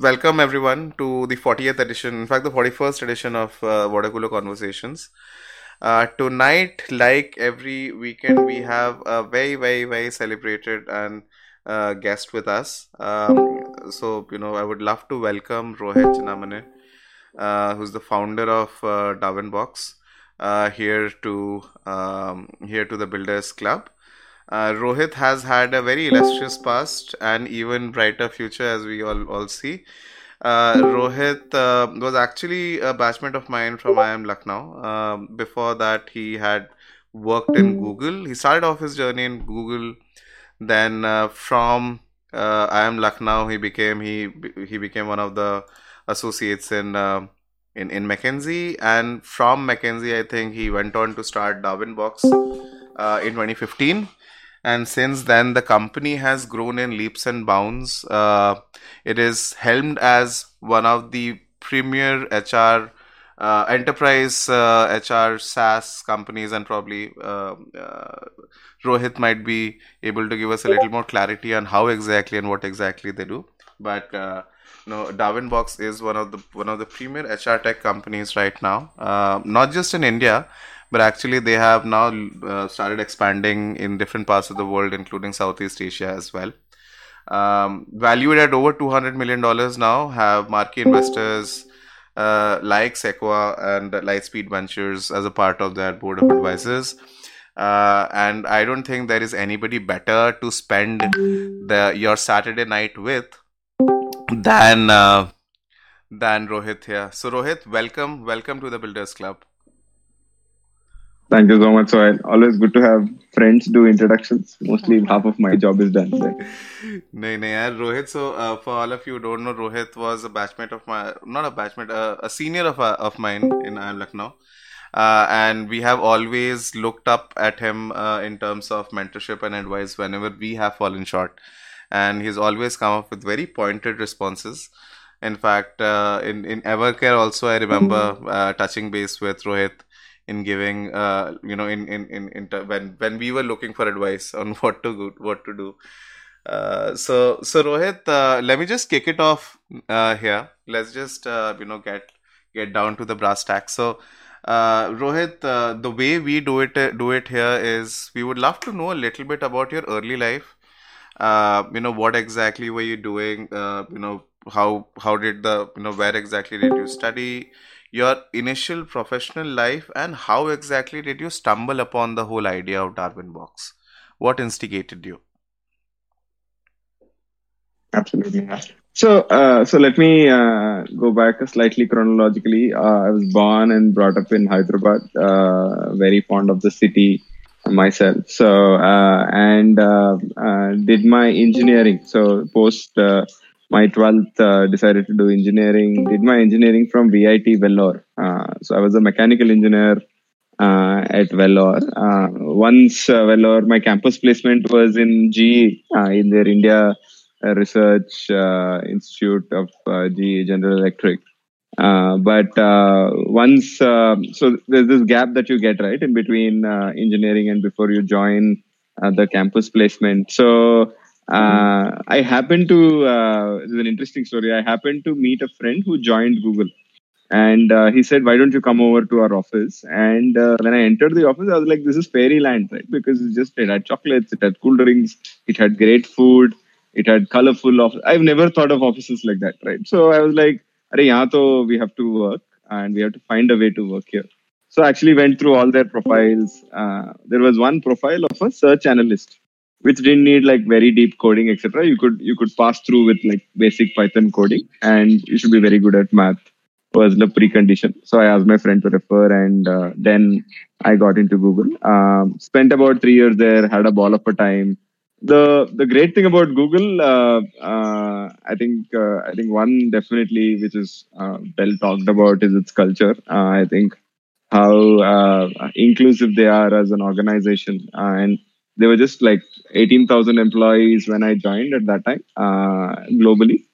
welcome everyone to the 40th edition, in fact, the 41st edition of uh, Water Cooler Conversations. Uh, tonight, like every weekend, we have a very, very, very celebrated and uh, guest with us. Um, so, you know, I would love to welcome Rohit Chennamaneni, uh, who's the founder of uh, Darwin Box, uh, here to um, here to the Builders Club. Uh, Rohit has had a very illustrious past and even brighter future, as we all, all see. Uh, Rohit uh, was actually a batchmate of mine from IIM Lucknow. Um, before that, he had worked in Google. He started off his journey in Google. Then uh, from uh, IIM Lucknow, he became he he became one of the associates in uh, in in McKinsey. And from McKinsey, I think he went on to start Darwin Box uh, in 2015 and since then the company has grown in leaps and bounds uh, it is helmed as one of the premier hr uh, enterprise uh, hr saas companies and probably uh, uh, rohit might be able to give us a little more clarity on how exactly and what exactly they do but uh, no, Darwin Box is one of the one of the premier HR tech companies right now. Uh, not just in India, but actually they have now uh, started expanding in different parts of the world, including Southeast Asia as well. Um, valued at over two hundred million dollars now, have marquee investors uh, like Sequoia and Lightspeed Ventures as a part of their board of advisors. Uh, and I don't think there is anybody better to spend the your Saturday night with than uh, than Rohit here. So Rohit, welcome, welcome to the Builders Club. Thank you so much, Sohail. Always good to have friends do introductions. Mostly mm-hmm. half of my job is done. no, no, yaar, Rohit. So uh, for all of you who don't know, Rohit was a batchmate of my, not a batchmate, uh, a senior of uh, of mine in IIM Lucknow. Uh, and we have always looked up at him uh, in terms of mentorship and advice whenever we have fallen short. And he's always come up with very pointed responses. In fact, uh, in, in Evercare also, I remember mm-hmm. touching base with Rohit in giving, uh, you know, in in in, in when when we were looking for advice on what to go, what to do. Uh, so so Rohit, uh, let me just kick it off uh, here. Let's just uh, you know get get down to the brass tacks. So. Uh, Rohit, the way we do it do it here is we would love to know a little bit about your early life. You know, what exactly were you doing? You know, how how did the you know where exactly did you study? Your initial professional life and how exactly did you stumble upon the whole idea of Darwin Box? What instigated you? Absolutely. So, uh, so let me uh, go back slightly chronologically. Uh, I was born and brought up in Hyderabad. Uh, very fond of the city myself. So, uh, and uh, did my engineering. So, post my twelfth, uh, decided to do engineering. Did my engineering from VIT Vellore. Uh, so, I was a mechanical engineer uh, at Vellore. Uh, once uh, Vellore, my campus placement was in GE uh, in their India Research uh, Institute of GE General Electric. But once, so there's this gap that you get right in between engineering and before you join the campus placement. So uh, I happened to, uh, this is an interesting story. I happened to meet a friend who joined Google. And uh, he said, Why don't you come over to our office? And uh, when I entered the office, I was like, This is fairyland, right? Because it just it had chocolates, it had cool drinks, it had great food, it had colorful of I've never thought of offices like that, right? So I was like, to we have to work and we have to find a way to work here. So I actually went through all their profiles. Uh, there was one profile of a search analyst, which didn't need like very deep coding, etc. You could you could pass through with like basic Python coding, and you should be very good at math. Was the precondition. So I asked my friend to refer, and uh, then I got into Google. Um, spent about three years there. Had a ball of a time. The the great thing about Google, uh, uh, I think uh, I think one definitely which is uh, well talked about is its culture. Uh, I think how uh, inclusive they are as an organization, and they were just like 18,000 employees when I joined at that time uh, globally.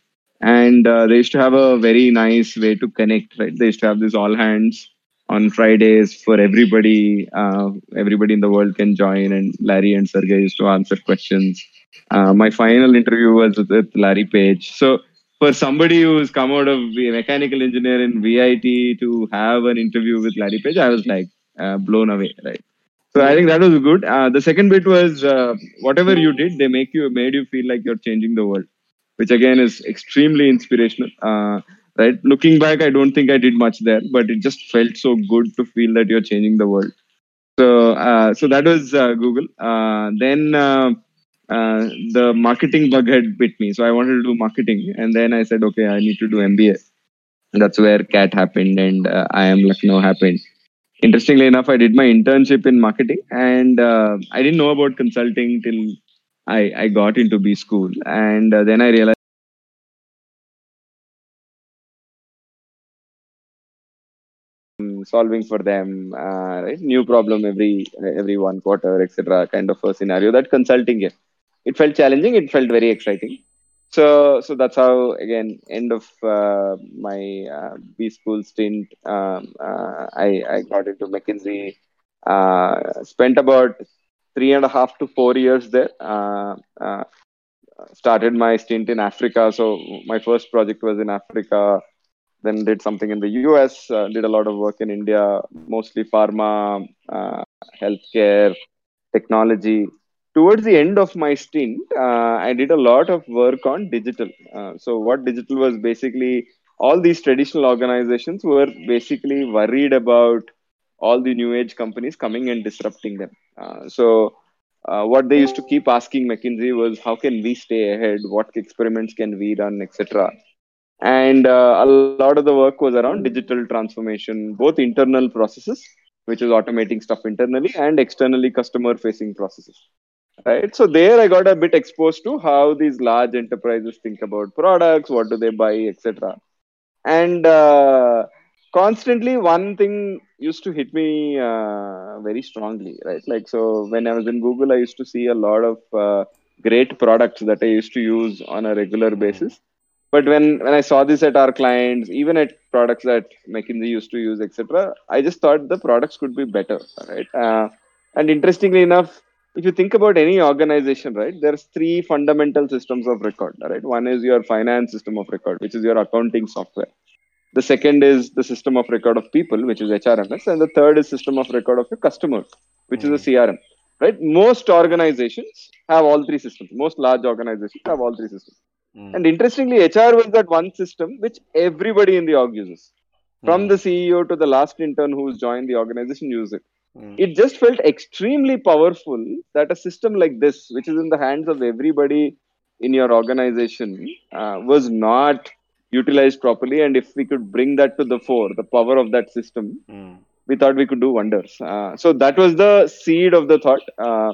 And uh, they used to have a very nice way to connect, right? They used to have this all hands on Fridays for everybody. Uh, everybody in the world can join, and Larry and Sergey used to answer questions. Uh, my final interview was with, with Larry Page. So for somebody who's come out of a mechanical engineer in VIT to have an interview with Larry Page, I was like uh, blown away, right? So I think that was good. Uh, the second bit was uh, whatever you did, they make you made you feel like you're changing the world, which again is extremely inspirational. Uh, right? Looking back, I don't think I did much there, but it just felt so good to feel that you're changing the world. So uh, so that was uh, Google. Uh, then uh, the marketing bug had bit me. So I wanted to do marketing. And then I said, okay, I need to do MBA. That's where CAT happened and uh, IIM Lucknow happened. Interestingly enough, I did my internship in marketing and uh, I didn't know about consulting till I, I got into B school. And uh, then I realized solving for them uh, right new problem every every one quarter etc kind of a scenario that consulting is it felt challenging. It felt very exciting. So, so that's how again end of uh, my uh, B school stint. Um, uh, I I got into McKinsey. Uh, spent about three and a half to four years there. Uh, uh, started my stint in Africa. So my first project was in Africa. Then did something in the US. did a lot of work in India, mostly pharma, healthcare, technology towards the end of my stint, uh, I did a lot of work on digital. Uh, so, what digital was basically all these traditional organizations were basically worried about all the new age companies coming and disrupting them. Uh, so, uh, what they used to keep asking McKinsey was, how can we stay ahead? What experiments can we run, etc. And uh, a lot of the work was around digital transformation, both internal processes, which is automating stuff internally, and externally customer facing processes right? So there i got a bit exposed to how these large enterprises think about products what do they buy etc and uh, constantly one thing used to hit me uh, very strongly right? Like so when i was in google i used to see a lot of uh, great products that i used to use on a regular basis. But when when i saw this at our clients even at products that mckinsey used to use etc i just thought the products could be better right? Uh, and interestingly enough if you think about any organization, right, there's three fundamental systems of record, right? One is your finance system of record, which is your accounting software. The second is the system of record of people, which is HRMS, and the third is system of record of your customers, which mm-hmm. is a CRM. Right? Most organizations have all three systems. Most large organizations have all three systems. Mm-hmm. And interestingly, HR was that one system which everybody in the org uses. From mm-hmm. the CEO to the last intern who's joined the organization, use it. Mm. It just felt extremely powerful that a system like this, which is in the hands of everybody in your organization, uh, was not utilized properly. And if we could bring that to the fore, the power of that system, mm. we thought we could do wonders. Uh, so that was the seed of the thought. Uh,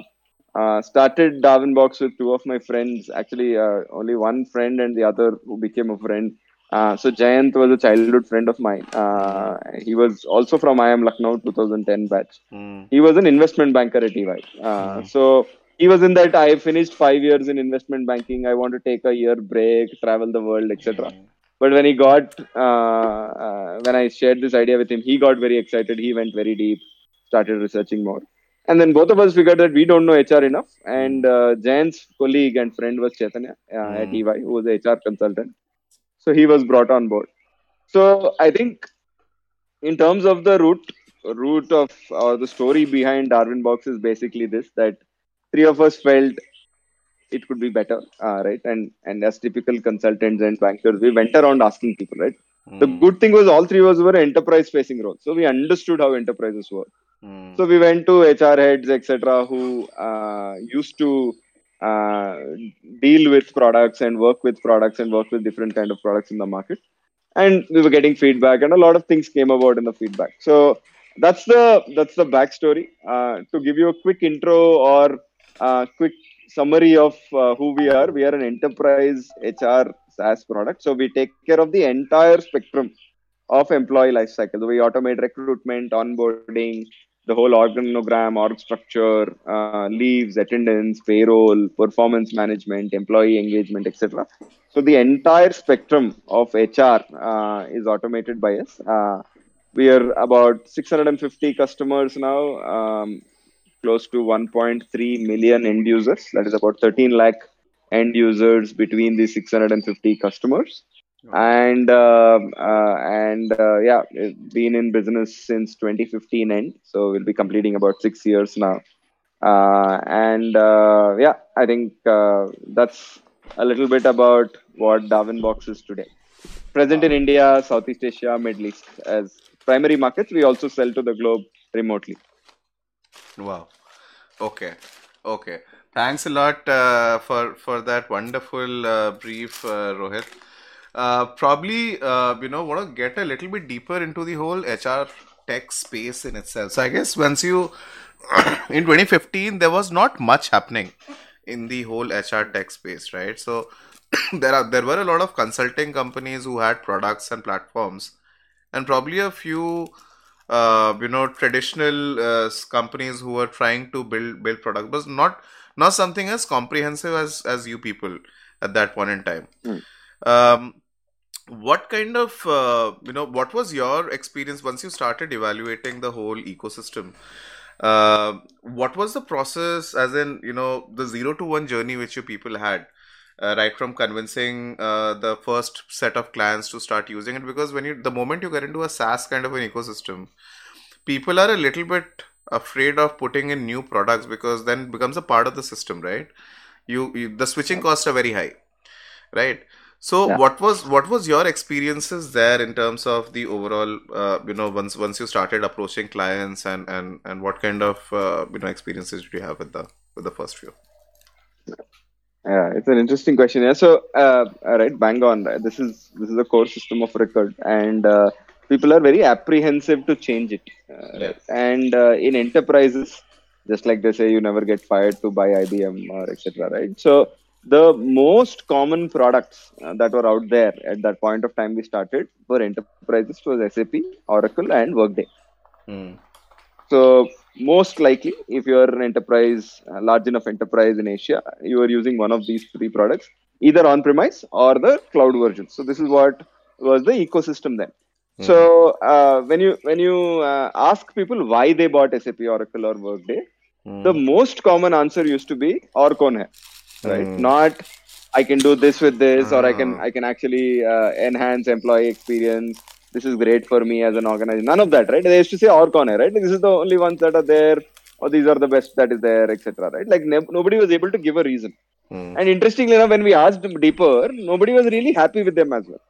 uh started Darwinbox with two of my friends. Actually, uh, only one friend and the other who became a friend uh, so Jayant was a childhood friend of mine. Uh, he was also from IIM Lucknow 2010 batch. Mm. He was an investment banker at EY. Uh, mm. So he was in that. I finished five years in investment banking. I want to take a year break, travel the world, etc. Mm. But when he got, uh, uh, when I shared this idea with him, he got very excited. He went very deep, started researching more. And then both of us figured that we don't know HR enough. And uh, Jayant's colleague and friend was Chaitanya at hmm. EY, who was a HR consultant so he was brought on board. So I think in terms of the root root of or the story behind darwin box is basically this that three of us felt it could be better, uh, right? And and as typical consultants and bankers, we went around asking people, right? Mm. The good thing was all three of us were enterprise facing roles, so we understood how enterprises work. Mm. So we went to HR heads, etc., who uh, used to uh, deal with products and work with products and work with different kind of products in the market. And we were getting feedback and a lot of things came about in the feedback. So that's the that's the backstory. Uh, to give you a quick intro or uh, quick summary of uh, who we are we are an enterprise hr saas product. So we take care of the entire spectrum of employee life cycle we automate recruitment onboarding the whole organogram, org structure, uh, leaves, attendance, payroll, performance management, employee engagement, etc. So the entire spectrum of HR uh, is automated by us. Uh, we are about 650 customers now, um, close to 1.3 million end users. That is about 13 lakh end users between the 650 customers. And uh, uh, and uh, yeah, been in business since 2015 end, so we'll be completing about six years now. Uh, and uh, yeah, I think uh, that's a little bit about what Darwinbox is today. Present in India, Southeast Asia, Middle East as primary markets. We also sell to the globe remotely. Wow. Okay. Okay. Thanks a lot uh, for for that wonderful uh, brief, uh, Rohit. Uh, probably, uh, you know, want to get a little bit deeper into the whole HR tech space in itself. So I guess once you in 2015 there was not much happening in the whole HR tech space, right? So there are there were a lot of consulting companies who had products and platforms, and probably a few uh, you know traditional uh, companies who were trying to build build products, but not not something as comprehensive as as you people at that point in time. Hmm. Um, what kind of uh, you know what was your experience once you started evaluating the whole ecosystem? Uh, what was the process, as in you know the zero to one journey which you people had? uh, right from convincing uh, the first set of clients to start using it because when you the moment you get into a SaaS kind of an ecosystem, people are a little bit afraid of putting in new products because then it becomes a part of the system, right? You, you the switching costs are very high, right? So Yeah. what was what was your experiences there in terms of the overall uh, you know once once you started approaching clients and and and what kind of uh, you know experiences did you have with the with the first few? Yeah, it's an interesting question. Yeah, so uh, all right, bang on. Right? This is this is a core system of record, and uh, people are very apprehensive to change it. Uh, Yeah. And uh, in enterprises, just like they say, you never get fired to buy IBM or etc. Right? So the most common products uh, that were out there at that point of time we started for enterprises was SAP, Oracle, and Workday. Hmm. So most likely, if you are an enterprise, a large enough enterprise in Asia, you are using one of these three products, either on-premise or the cloud version. So this is what was the ecosystem then. So uh, when you when you uh, ask people why they bought SAP, Oracle, or Workday, Hmm. the most common answer used to be or hai, right? Hmm. Not I can do this with this, or I can Ah. I can actually uh, enhance employee experience. This is great for me as an organization. None of that, right? They used to say or corner right? This is the only ones that are there, or these are the best that is there, etc. Right? Like ne- nobody was able to give a reason. Hmm. And interestingly enough, when we asked deeper, nobody was really happy with them as well.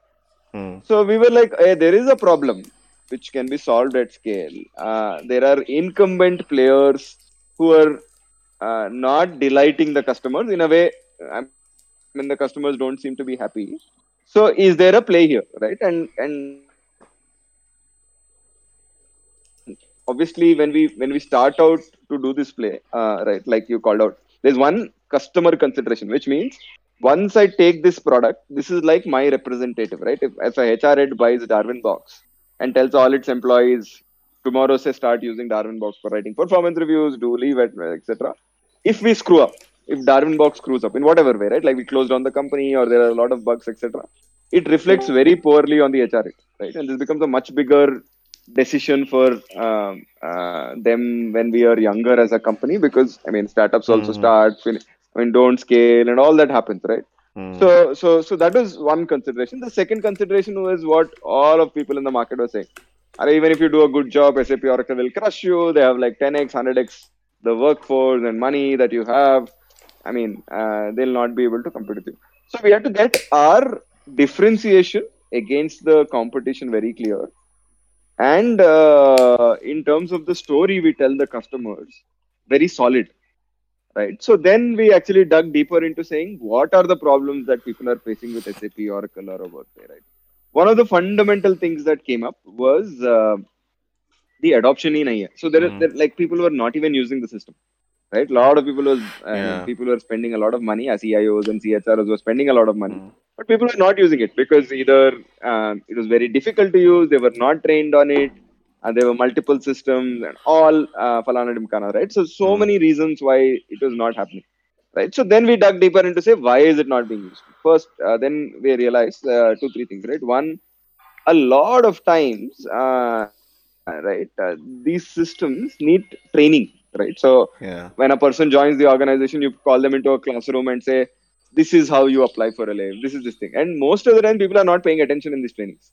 Hmm. So we were like, hey, there is a problem which can be solved at scale. Uh, there are incumbent players who are uh, not delighting the customers in a way. I mean, the customers don't seem to be happy. So is there a play here, right? And and obviously when we when we start out to do this play, uh, right, like you called out, there's one customer consideration, which means once I take this product, this is like my representative, right? If, if a HR head buys Darwin Box and tells all its employees tomorrow, say start using Darwin Box for writing performance reviews, do leave, etc. If we screw up, if Darwin Box screws up in whatever way, right? Like we close down the company or there are a lot of bugs, etc. It reflects very poorly on the HR, right? And this becomes a much bigger decision for um, uh, them when we are younger as a company because I mean startups also Mhm. start, I mean don't scale and all that happens, right? Hmm. So, so, so that was one consideration. The second consideration was what all of people in the market were saying. And even if you do a good job, SAP Oracle will crush you. They have like 10x, 100x the workforce and money that you have. I mean, uh, they'll not be able to compete with you. So we have to get our differentiation against the competition very clear. And uh, in terms of the story we tell the customers, very solid right so then we actually dug deeper into saying what are the problems that people are facing with sap oracle or workday right one of the fundamental things that came up was uh, the adoption in IA. So there, are Mhm. there like people were not even using the system, right? A lot of people was uh, Yeah. people were spending a lot of money as EIOs and CHROs were spending a lot of money, Hmm. but people were not using it because either um, it was very difficult to use, they were not trained on it, and there were multiple systems and all uh, falana dimkana, right? So so Hmm. many reasons why it was not happening. Right, so then we dug deeper into say why is it not being used. First, uh, then we realized uh, two, three things. Right, one, a lot of times, uh, right, uh, these systems need training. Right, so Yeah. when a person joins the organization, you call them into a classroom and say, this is how you apply for a leave. This is this thing. And most of the time, people are not paying attention in these trainings,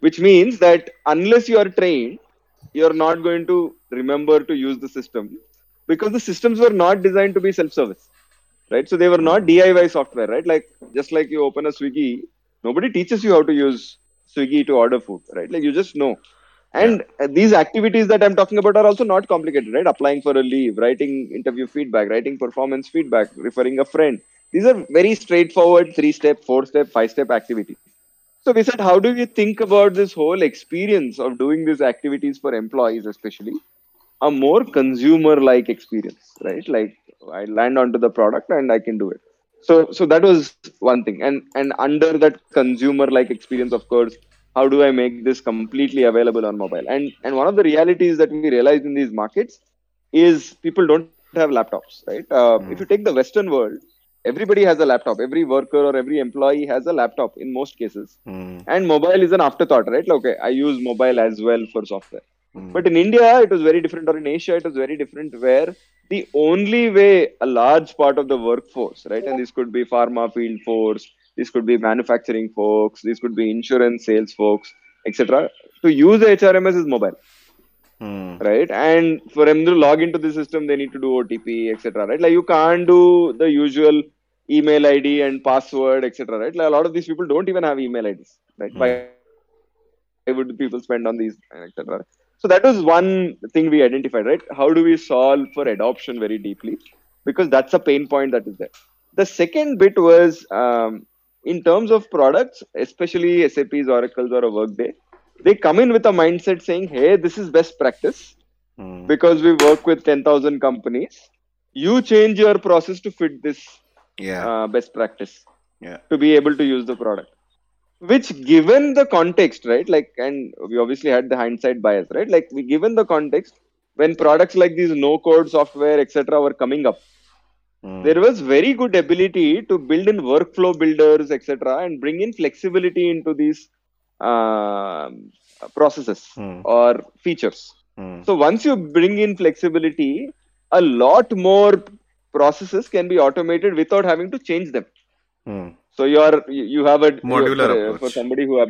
which means that unless you are trained, you're not going to remember to use the system because the systems were not designed to be self-service, right? So they were not DIY software, right? Like just like you open a Swiggy, nobody teaches you how to use Swiggy to order food, right? Like you just know. And uh, these activities that I'm talking about are also not complicated, right? Applying for a leave, writing interview feedback, writing performance feedback, referring a friend. These are very straightforward three step, four step, five step activities. So we said, how do we think about this whole experience of doing these activities for employees, especially a more consumer like experience, right? Like I land onto the product and I can do it. So, so that was one thing. And, and under that consumer like experience, of course, how do I make this completely available on mobile? And and one of the realities that we realize in these markets is people don't have laptops, right? Uh, mm. If you take the Western world, everybody has a laptop. Every worker or every employee has a laptop in most cases, mm. and mobile is an afterthought, right? Like, okay, I use mobile as well for software. Mm. But in India, it was very different, or in Asia, it was very different, where the only way a large part of the workforce, right, and this could be pharma field force, this could be manufacturing folks, this could be insurance sales folks, etc. To use the HRMS is mobile. Hmm. Right, and for them to log into the system, they need to do OTP, etc. Right, like you can't do the usual email ID and password, etc. Right, like a lot of these people don't even have email IDs. Right, hmm. why would people spend on these, etc. So that was one thing we identified. Right, how do we solve for adoption very deeply? Because that's a pain point that is there. The second bit was um, in terms of products, especially SAP's, Oracle's, or a Workday, they come in with a mindset saying, hey, this is best practice mm. because we work with 10,000 companies. You change your process to fit this yeah. uh, best practice yeah. to be able to use the product. Which, given the context, right? Like, and we obviously had the hindsight bias, right? Like, we given the context when products like these no code software, etc., were coming up Mm. There was very good ability to build in workflow builders, etc., and bring in flexibility into these uh, processes mm. or features. Mm. So once you bring in flexibility, a lot more processes can be automated without having to change them. Hmm. So you are you have a modular for, approach. for somebody who has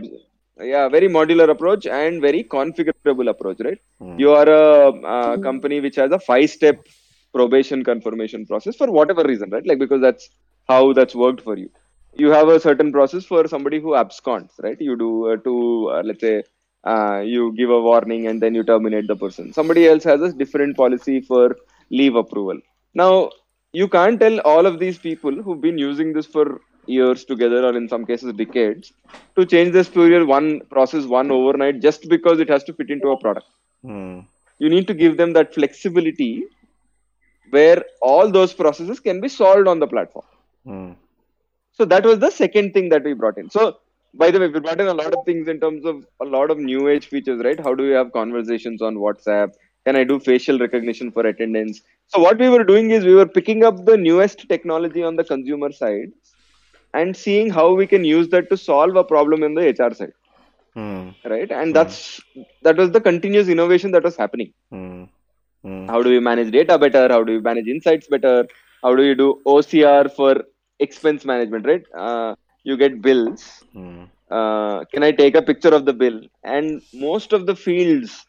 yeah very modular approach and very configurable approach right hmm. you are a, a company which has a five step probation confirmation process for whatever reason, right? Like because that's how that's worked for you. You have a certain process for somebody who absconds, right? You do uh, to uh, let's say uh, you give a warning and then you terminate the person. Somebody else has a different policy for leave approval. Now you can't tell all of these people who've been using this for years together or in some cases decades to change this period one process one overnight just because it has to fit into a product. Hmm. You need to give them that flexibility where all those processes can be solved on the platform. Mm. So that was the second thing that we brought in. So by the way, we brought in a lot of things in terms of a lot of new age features, right? How do we have conversations on WhatsApp? Can I do facial recognition for attendance? So what we were doing is we were picking up the newest technology on the consumer side and seeing how we can use that to solve a problem in the HR side. Mm. Right? And mm. that's that was the continuous innovation that was happening. Hmm. Mm. How do we manage data better? How do we manage insights better? How do you do OCR for expense management? Right? Uh, you get bills. Mm. Uh, can I take a picture of the bill? And most of the fields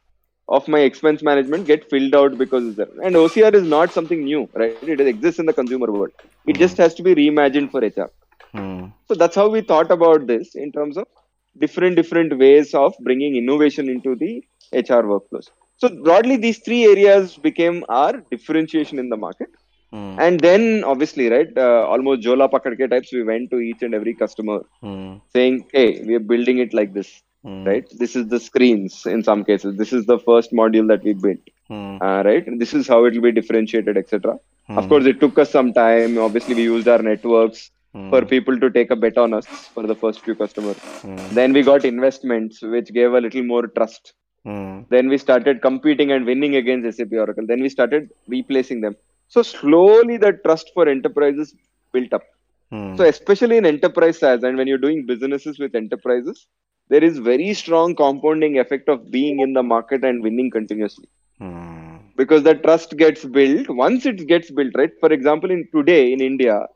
of my expense management get filled out because of that. And OCR is not something new, right? It exists in the consumer world. It mm. just has to be reimagined for HR. Mm. So that's how we thought about this in terms of different different ways of bringing innovation into the HR workflows. So broadly, these three areas became our differentiation in the market. Mm. And then, obviously, right, uh, almost Jola Pakadke types, we went to each and every customer mm. saying, hey, we are building it like this, mm. right? This is the screens in some cases. This is the first module that we built, hmm. uh, right? And this is how it will be differentiated, etc. Hmm. Of course, it took us some time. Obviously, we used our networks hmm. for people to take a bet on us for the first few customers. Then we got investments, which gave a little more trust Mm. Then we started competing and winning against SAP Oracle. Then we started replacing them. So slowly the trust for enterprises built up. Mm. So especially in enterprise size and when you're doing businesses with enterprises, there is very strong compounding effect of being in the market and winning continuously. Mm. Because the trust gets built. Once it gets built, right? For example, in today in India,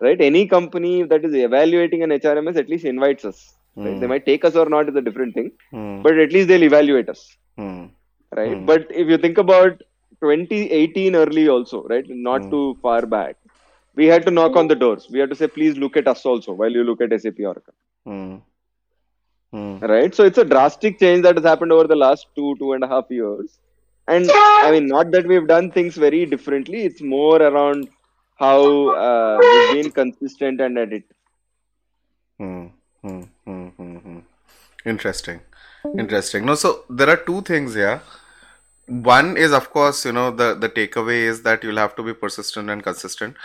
right? Any company that is evaluating an HRMS at least invites us. Right? Hmm. They might take us or not is a different thing, Hmm. but at least they'll evaluate us, Hmm. right? Hmm. But if you think about 2018 early also, right? Not Hmm. too far back, we had to knock on the doors. We had to say, please look at us also while you look at SAP Oracle, right? So it's a drastic change that has happened over the last two, two and a half years. And I mean, not that we've done things very differently. It's more around how uh, we've been consistent and at it. Hmm. Hmm. Hmm. Hmm. Interesting. Interesting. No, so there are two things here. One is, of course, you know, the the takeaway is that you'll have to be persistent and consistent.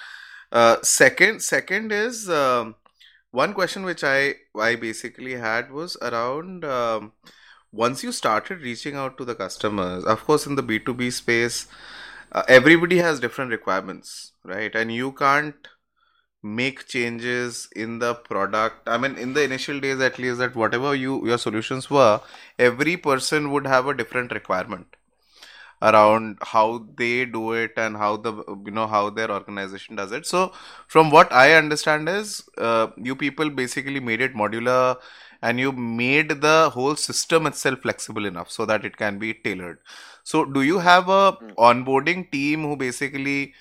Uh, second, second is um, one question which I I basically had was around um, once you started reaching out to the customers. Of course, in the B two B space, uh, everybody has different requirements, right? And you can't make changes in the product. I mean, in the initial days, at least, that whatever you your solutions were, every person would have a different requirement around how they do it and how the you know how their organization does it so from what i understand is uh, you people basically made it modular and you made the whole system itself flexible enough so that it can be tailored so do you have a Hmm. onboarding team who basically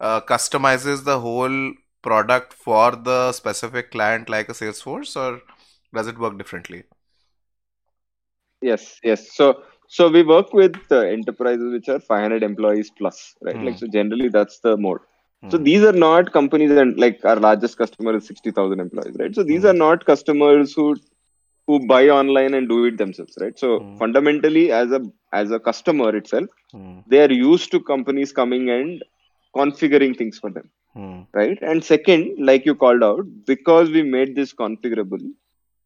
uh, customizes the whole product for the specific client like a salesforce or does it work differently Yes, yes. So, so we work with uh, enterprises which are 500 employees plus, right? Hmm. Like, so generally that's the mode. So Hmm. these are not companies and like our largest customer is 60,000 employees, right? So these Hmm. are not customers who who buy online and do it themselves, right? So Hmm. fundamentally, as a as a customer itself, Hmm. they are used to companies coming and configuring things for them, Hmm. right? And second, like you called out, because we made this configurable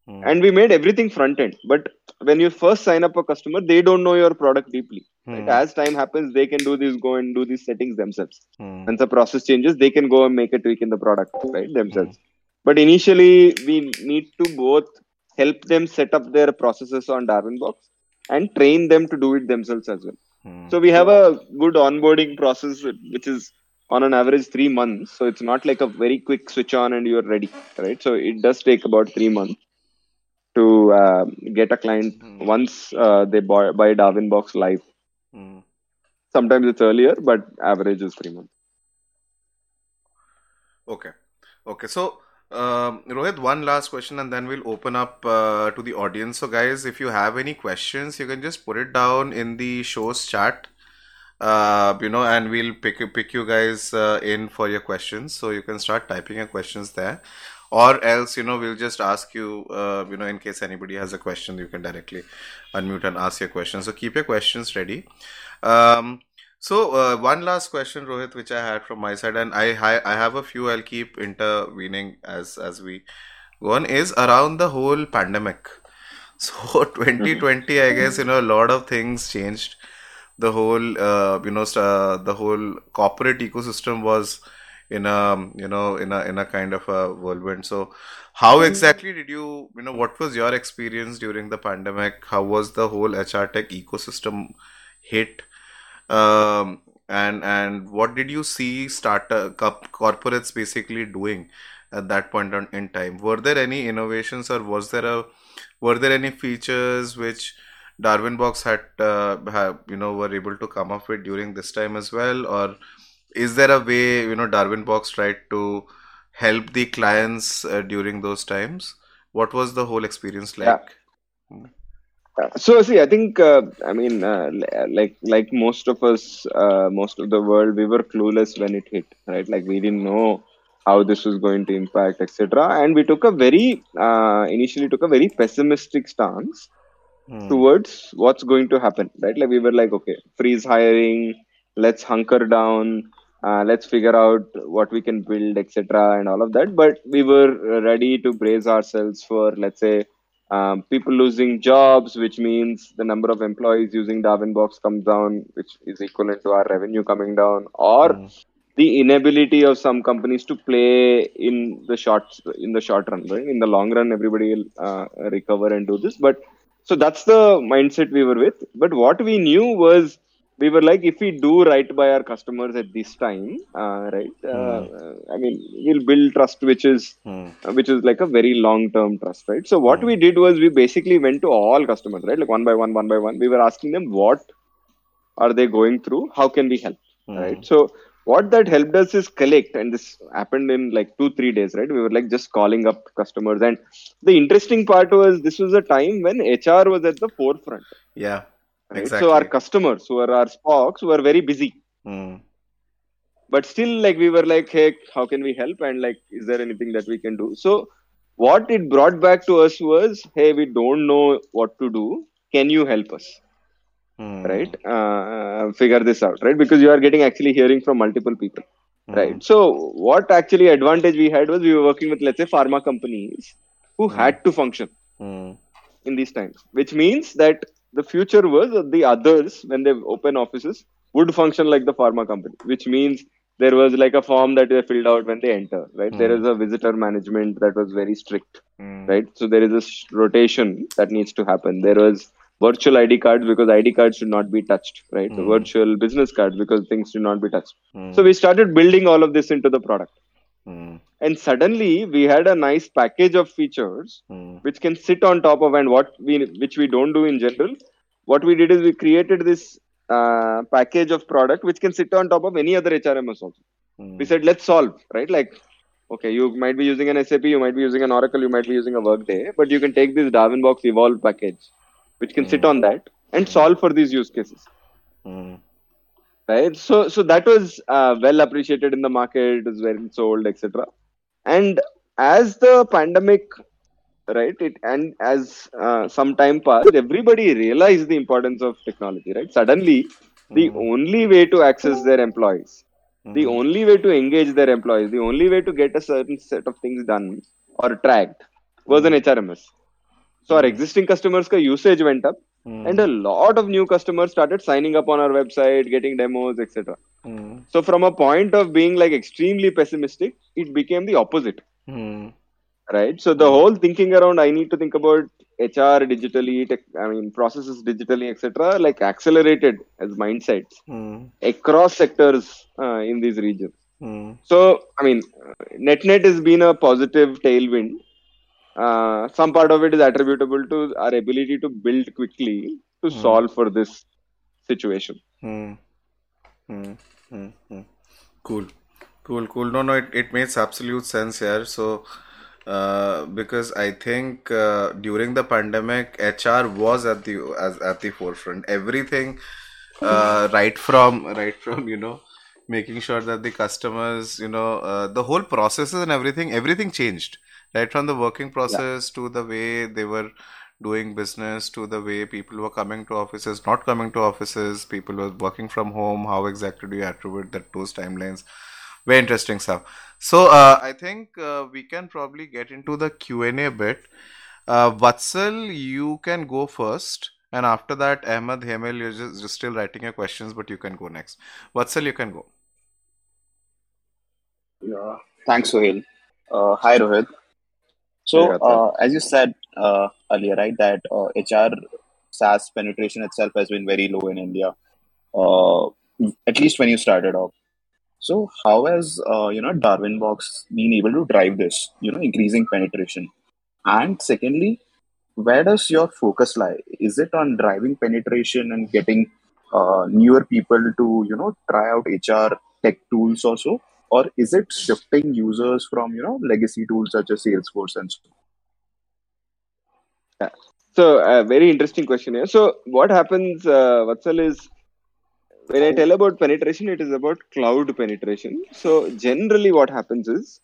Hmm. and we made everything front end. But when you first sign up a customer, they don't know your product deeply. Right? Hmm. As time happens, they can do this, go and do these settings themselves. Hmm. Once the process changes, they can go and make a tweak in the product, right? Themselves. But initially, we need to both help them set up their processes on Darwinbox and train them to do it themselves as well. Hmm. So we have a good onboarding process, which is on an average three months. So it's not like a very quick switch on and you're ready, right? So it does take about three months to uh, get a client Hmm. once uh, they buy, buy Darwinbox live. Hmm. Sometimes it's earlier, but average is three months. Okay. Okay. So, um, Rohit, one last question and then we'll open up uh, to the audience. So, guys, if you have any questions, you can just put it down in the show's chat. Uh, you know, and we'll pick pick you guys uh, in for your questions. So you can start typing your questions there, or else you know we'll just ask you. Uh, you know, in case anybody has a question, you can directly unmute and ask your question. So keep your questions ready. Um, so uh, one last question, Rohit, which I had from my side, and I I, I have a few. I'll keep intervening as as we go on. Is around the whole pandemic. So 2020, I guess you know a lot of things changed. The whole uh, you know st- uh, the whole corporate ecosystem was in a you know in a in a kind of a whirlwind. So how exactly did you you know what was your experience during the pandemic? How was the whole HR tech ecosystem hit? um, and and what did you see startup corp- corporates basically doing at that point in time were there any innovations or was there a were there any features which Darwinbox had uh, have, you know were able to come up with during this time as well or is there a way you know Darwin Box tried to help the clients uh, during those times what was the whole experience Yeah. like Uh, So see, I think uh, I mean, uh, like like most of us, uh, most of the world, we were clueless when it hit, right? Like we didn't know how this was going to impact, etc. And we took a very uh, initially took a very pessimistic stance Hmm. towards what's going to happen, right? Like we were like, okay, freeze hiring, let's hunker down, uh, let's figure out what we can build, etc. And all of that. But we were ready to brace ourselves for, let's say, um, people losing jobs, which means the number of employees using Darwinbox comes down, which is equivalent to our revenue coming down, or Hmm. the inability of some companies to play in the short in the short run. Right? In the long run, everybody will uh, recover and do this. But so that's the mindset we were with. But what we knew was we were like, if we do right by our customers at this time, uh, right? Uh, I mean, we'll build trust, which is uh, which is like a very long term trust, right? So what Hmm. we did was we basically went to all customers, right? Like one by one, one by one. We were asking them what are they going through, how can we help, Hmm. right? So what that helped us is collect, and this happened in like two three days, right? We were like just calling up customers, and the interesting part was this was a time when HR was at the forefront, Yeah. right? Exactly. So our customers, who are our SPOCs, were very busy Hmm. but still like we were like hey how can we help and like is there anything that we can do so what it brought back to us was hey we don't know what to do can you help us Hmm. right uh, figure this out right because you are getting actually hearing from multiple people Hmm. right so what actually advantage we had was we were working with let's say pharma companies who Hmm. had to function Hmm. in these times which means that the future was that the others when they open offices would function like the pharma company which means there was like a form that they filled out when they enter right there Hmm. is a visitor management that was very strict Hmm. right so there is a rotation that needs to happen there was virtual id cards because id cards should not be touched right Hmm. virtual business cards because things should not be touched Hmm. so we started building all of this into the product Hmm. and suddenly we had a nice package of features Hmm. which can sit on top of and what we which we don't do in general what we did is we created this uh, package of product which can sit on top of any other hrms also Hmm. we said let's solve right like okay you might be using an sap you might be using an oracle you might be using a workday but you can take this darwin box evolve package which can sit Hmm. on that and solve for these use cases Hmm. right so so that was uh, well appreciated in the market it was well sold etc and as the pandemic right it and as uh, some time passed everybody realized the importance of technology right suddenly the Hmm. only way to access their employees the Hmm. only way to engage their employees the only way to get a certain set of things done or tracked was an hrms so our existing customers ka usage went up Hmm. and a lot of new customers started signing up on our website getting demos etc Hmm. so from a point of being like extremely pessimistic it became the opposite. Hmm. right? So the whole thinking around i need to think about hr digitally tech, i mean processes digitally etc like accelerated as mindsets across sectors uh, in these regions. So i mean net net has been a positive tailwind uh, some part of it is attributable to our ability to build quickly to Hmm. solve for this situation. Hmm. Hmm. Cool. Cool. Cool. No, no, it, it makes absolute sense here. So, uh, because I think uh, during the pandemic, HR was at the as at the forefront. Everything, uh, right from right from you know making sure that the customers, you know, uh, the whole processes and everything, everything changed. Right from the working process to the way they were doing business to the way people were coming to offices, not coming to offices, people were working from home. How exactly do you attribute that those timelines? Very interesting stuff. So uh, I think uh, we can probably get into the Q and A bit. Uh, Vatsal, you can go first, and after that, Ahmed Hemel, you're just, just still writing your questions, but you can go next. Vatsal, you can go. Yeah. Thanks, Sohail. Uh, hi, Rohit. So, uh, as you said uh, earlier, right, that uh, HR SaaS penetration itself has been very low in India, uh, at least when you started off. So, how has uh, you know Darwin Box been able to drive this, you know, increasing penetration? And secondly, where does your focus lie? Is it on driving penetration and getting uh, newer people to you know try out HR tech tools also, or is it shifting users from you know legacy tools such as Salesforce and so? So, a very interesting question here. So, what happens, uh, Vatsal, is when I tell about penetration, it is about cloud penetration. So, generally, what happens is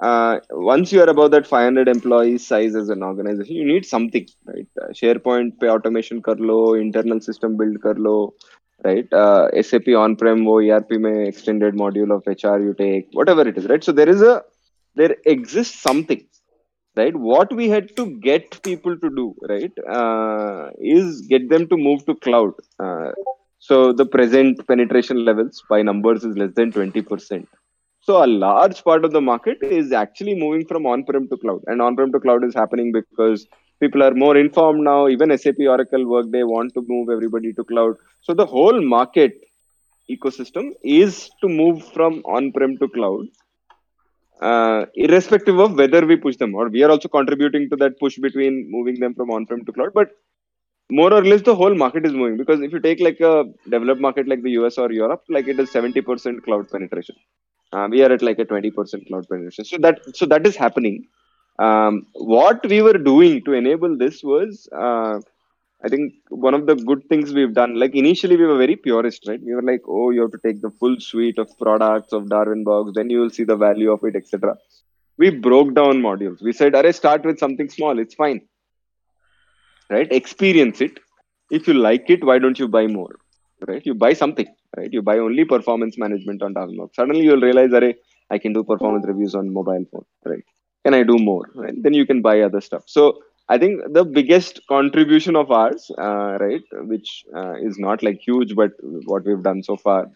uh, once you are above that 500 employees size as an organization, you need something, right? Uh, SharePoint pay automation kar lo, internal system build kar lo, right? Uh, SAP on-prem wo ERP mein extended module of HR you take, whatever it is, right? So, there is a there exists something right what we had to get people to do right uh, is get them to move to cloud uh, so the present penetration levels by numbers is less than 20% so a large part of the market is actually moving from on-prem to cloud and on-prem to cloud is happening because people are more informed now. Even sap oracle Workday want to move everybody to cloud. So the whole market ecosystem is to move from on-prem to cloud uh, irrespective of whether we push them or we are also contributing to that push between moving them from on-prem to cloud. But more or less the whole market is moving because if you take like a developed market like the us or europe like it is 70% cloud penetration. Uh, we are at like a 20% cloud penetration. So that so that is happening um, what we were doing to enable this was uh, i think one of the good things we've done like initially we were very purist right? We were like oh you have to take the full suite of products of darwinbox then you will see the value of it etc we broke down modules. We said array start with something small it's fine. Right? Experience it. If you like it why don't you buy more? Right? You buy something right? You buy only performance management on darwinbox suddenly you'll realize array i can do performance reviews on mobile phone right can I do more? Right? Then you can buy other stuff. So I think the biggest contribution of ours, uh, right, which uh, is not like huge, but what we've done so far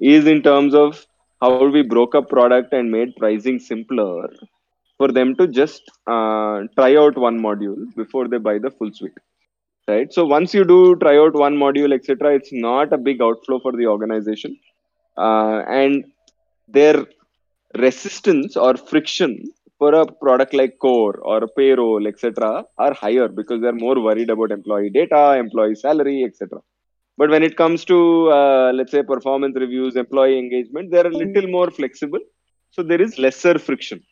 is in terms of how we broke up product and made pricing simpler for them to just uh, try out one module before they buy the full suite right so once you do try out one module etc it's not a big outflow for the organization uh, and their resistance or friction for a product like core or payroll etc are higher because they're more worried about employee data employee salary etc but when it comes to uh, let's say performance reviews employee engagement they're a little more flexible. So there is lesser friction.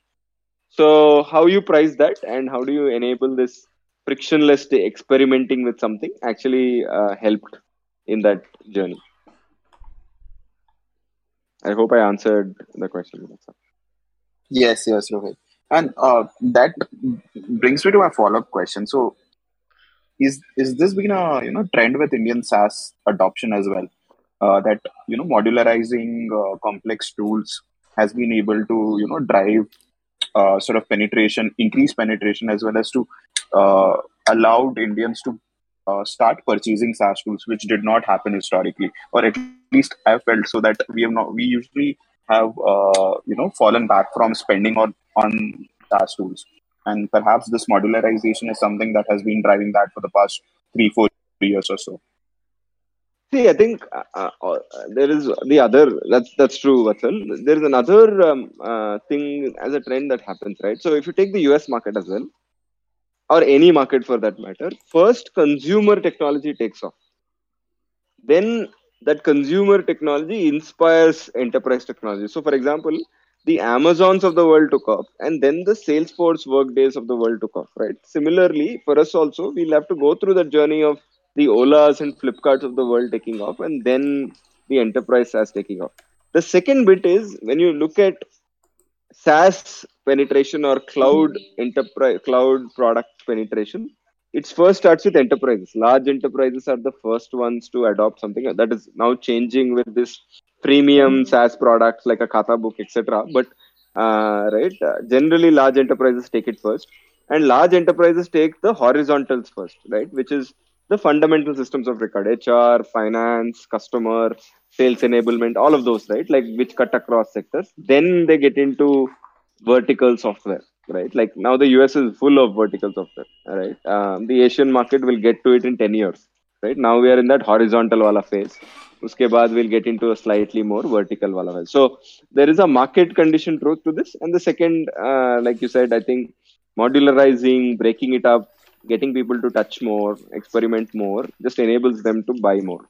So how you price that and how do you enable this frictionless experimenting with something actually uh, helped in that journey? I hope i answered the question yes yes rohit and uh, that brings me to my follow-up question. So, is is this been a you know trend with Indian SaaS adoption as well? Uh, that you know modularizing uh, complex tools has been able to you know drive uh, sort of penetration, increase penetration, as well as to uh, allowed Indians to uh, start purchasing SaaS tools, which did not happen historically, or at least I felt so that we have not. We usually have uh, you know fallen back from spending on on SaaS tools. And perhaps this modularization is something that has been driving that for the past three, four years or so. See, I think uh, uh, uh there is the other. That's that's true, Vatsal. There is another um, uh, thing as a trend that happens, right? So if you take the U.S. market as well, or any market for that matter, first consumer technology takes off. Then that consumer technology inspires enterprise technology. So, for example, the Amazons of the world took off, and then the Salesforce Workdays of the world took off, right? Similarly, for us also, we'll have to go through the journey of the Olas and Flipkarts of the world taking off, and then the enterprise SaaS taking off. The second bit is when you look at SaaS penetration or cloud enterprise cloud product penetration, it first starts with enterprises. Large enterprises are the first ones to adopt something that is now changing with this premium SaaS products like a Khatabook, etc. But uh, right, uh, generally large enterprises take it first, and large enterprises take the horizontals first, right, which is the fundamental systems of record: HR, finance, customer, sales enablement, all of those, right, like which cut across sectors. Then they get into vertical software right? Like now the us is full of vertical software right? Um, the asian market will get to it in 10 years right? Now we are in that horizontal wala phase. Uske baad we'll get into a slightly more vertical wala phase. So there is a market condition truth to this. And the second uh, like you said i think modularizing breaking it up getting people to touch more experiment more just enables them to buy more.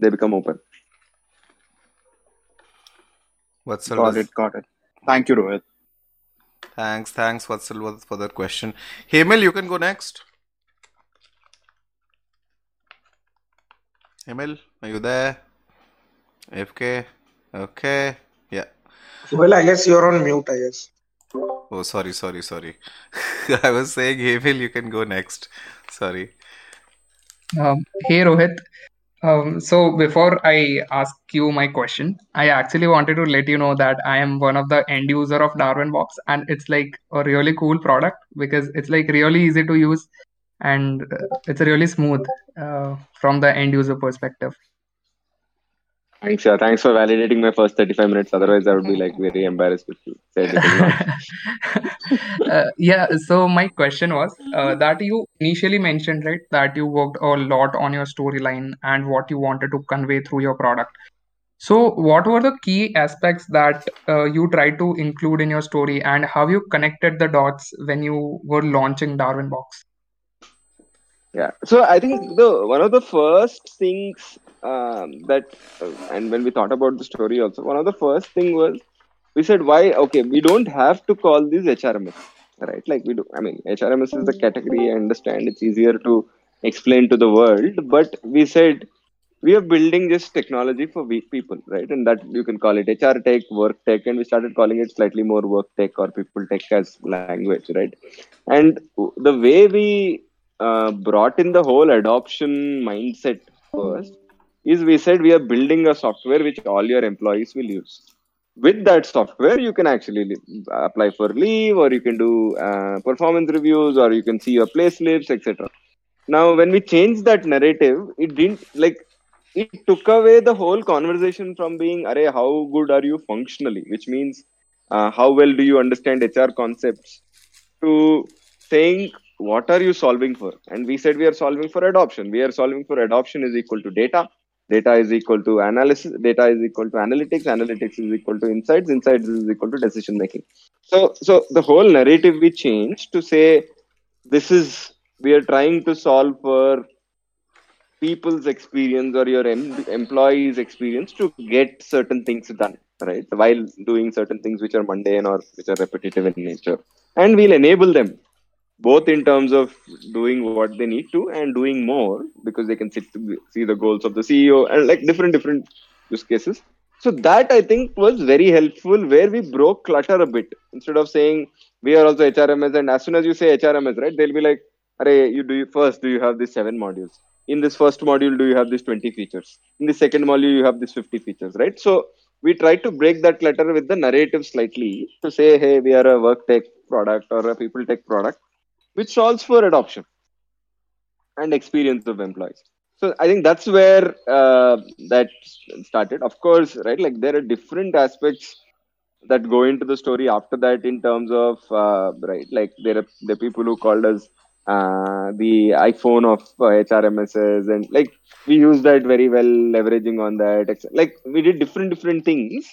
They become open. What's got it got it. Thank you rohit thanks thanks Vatsal for the question Hemel you can go next Emil, are you there? FK? Okay. Yeah. Well, I guess you're on mute, I guess. Oh, sorry, sorry, sorry. I was saying, Emil, you can go next. Sorry. Um, hey, Rohit. Um, so before I ask you my question, I actually wanted to let you know that I am one of the end user of DarwinBox, and it's like a really cool product because it's like really easy to use and uh, it's really smooth uh, from the end user perspective Thanks, yeah. Thanks for validating my first 35 minutes. Otherwise, I would be like very embarrassed if you said uh, yeah, so my question was uh, that you initially mentioned, right, that you worked a lot on your storyline and what you wanted to convey through your product. So, what were the key aspects that uh, you tried to include in your story, and how you connected the dots when you were launching DarwinBox? Yeah. So I think the one of the first things um, that, uh, and when we thought about the story also, one of the first thing was we said why okay we don't have to call these HRMS, right? Like we do. I mean HRMS is the category. I understand it's easier to explain to the world, but we said we are building this technology for weak people, right? And that you can call it HR tech, work tech, and we started calling it slightly more work tech or people tech as language, right? And the way we uh, brought in the whole adoption mindset first is we said we are building a software which all your employees will use. With that software, you can actually apply for leave, or you can do uh, performance reviews, or you can see your play slips, etc. Now, when we changed that narrative, it didn't like it took away the whole conversation from being, "Arey, how good are you functionally?" which means uh, how well do you understand HR concepts, to saying what are you solving for? And we said we are solving for adoption. We are solving for adoption is equal to data. Data is equal to analysis. Data is equal to analytics. Analytics is equal to insights. Insights is equal to decision making. So, so the whole narrative we changed to say this is we are trying to solve for people's experience or your em- employees' experience to get certain things done, right? While doing certain things which are mundane or which are repetitive in nature, and we'll enable them both in terms of doing what they need to and doing more because they can see the goals of the ceo and like different different use cases. So that i think was very helpful where we broke clutter a bit. Instead of saying we are also hrms and as soon as you say hrms right they'll be like Array, you do you first do you have these seven modules? In this first module do you have these 20 features? In the second module you have these 50 features right? So we try to break that clutter with the narrative slightly to say hey we are a work tech product or a people tech product which solves for adoption and experience of employees. So I think that's where uh, that started. Of course, right? Like there are different aspects that go into the story after that in terms of uh, right. Like there are the people who called us uh, the iPhone of uh, HRMSs, and like we use that very well, leveraging on that. Like we did different different things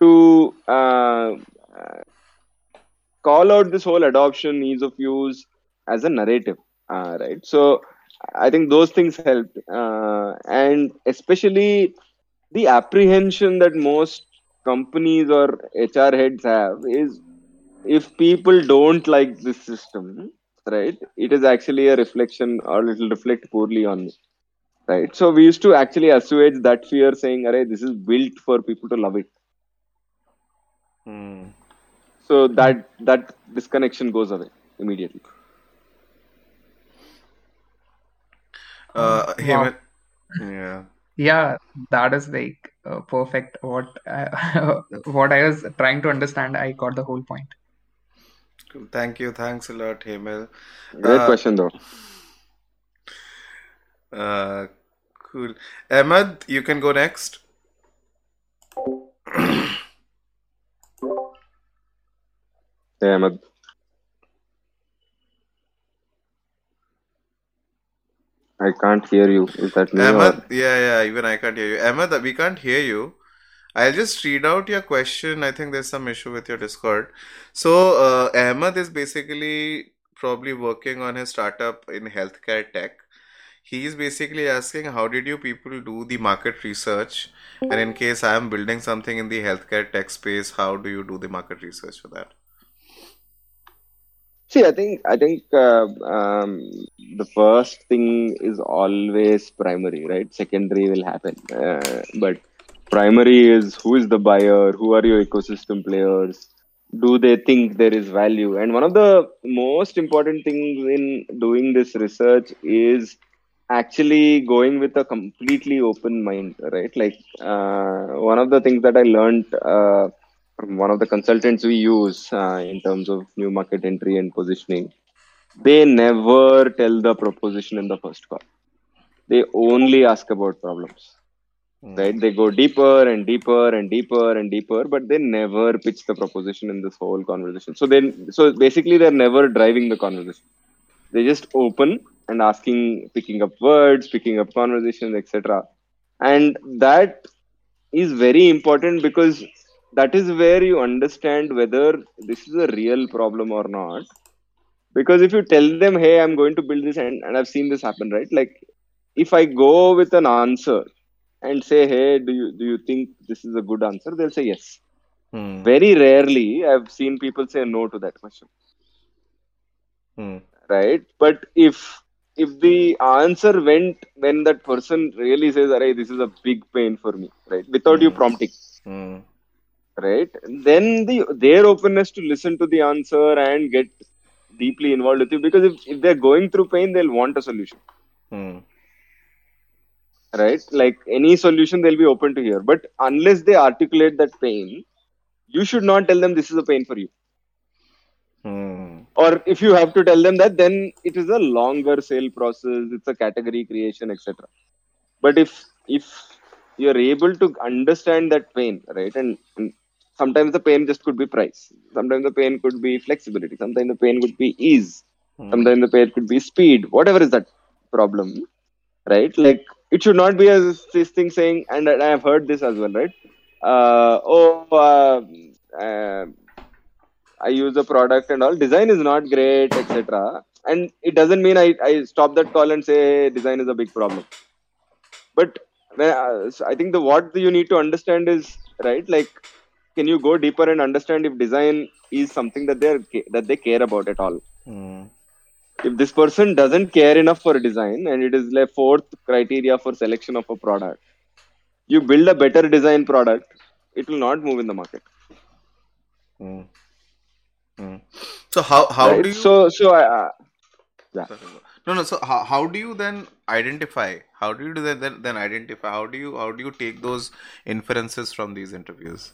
to uh, call out this whole adoption, ease of use as a narrative, uh, right? So I think those things helped, uh, and especially the apprehension that most companies or HR heads have is if people don't like this system, right? It is actually a reflection or it will reflect poorly on me. Right. So we used to actually assuage that fear saying, Array, this is built for people to love it. Hmm. So that that disconnection goes away immediately. Uh, Wow. Hemant, yeah. Yeah, that is like uh, perfect. What I, what I was trying to understand, I got the whole point. Cool. Thank you. Thanks a lot, Hemel. Great Uh, question though. uh, cool. Ahmed, you can go next. Ahmed. I can't hear you. Is that me or yeah, yeah, even I can't hear you. Ahmed, we can't hear you. I'll just read out your question. I think there's some issue with your Discord. So, uh, Ahmed is basically probably working on his startup in healthcare tech. He's basically asking, how did you people do the market research? And in case I am building something in the healthcare tech space, how do you do the market research for that? See, I think I think uh, um, the first thing is always primary, right? Secondary will happen, uh, but primary is who is the buyer, who are your ecosystem players, do they think there is value? And one of the most important things in doing this research is actually going with a completely open mind, right? Like uh, one of the things that I learned. From one of the consultants we use uh, in terms of new market entry and positioning they never tell the proposition in the first call. They only ask about problems Hmm. right? They go deeper and deeper and deeper and deeper but they never pitch the proposition in this whole conversation. So then so basically they're never driving the conversation. They just open and asking picking up words picking up conversations etc and that is very important because that is where you understand whether this is a real problem or not because if you tell them hey i'm going to build this and, and i've seen this happen right like if i go with an answer and say hey do you do you think this is a good answer they'll say yes Hmm. very rarely i've seen people say no to that question Hmm. right but if if the answer went when that person really says Array, this is a big pain for me right without you Hmm. prompting Hmm. Right? Then the their openness to listen to the answer and get deeply involved with you because if, if they're going through pain they'll want a solution. Hmm. right? Like any solution they'll be open to hear. But unless they articulate that pain you should not tell them this is a pain for you. Hmm. or if you have to tell them that then it is a longer sale process it's a category creation etc but if if you're able to understand that pain right and, and sometimes the pain just could be price. Sometimes the pain could be flexibility. Sometimes the pain could be ease. Hmm. sometimes the pain could be speed. Whatever is that problem right? Like it should not be as this thing saying and i have heard this as well right? Uh, oh uh, uh, i use the product and all. Design is not great etc and it doesn't mean i, I stop that call and say hey, design is a big problem. But uh, so i think the what you need to understand is right like can you go deeper and understand if design is something that they're that they care about at all Hmm. if this person doesn't care enough for design and it is like fourth criteria for selection of a product you build a better design product it will not move in the market Hmm. Hmm. So how how right? do you so so I, uh, no no so how, how do you then identify how do you do that then, then identify how do you how do you take those inferences from these interviews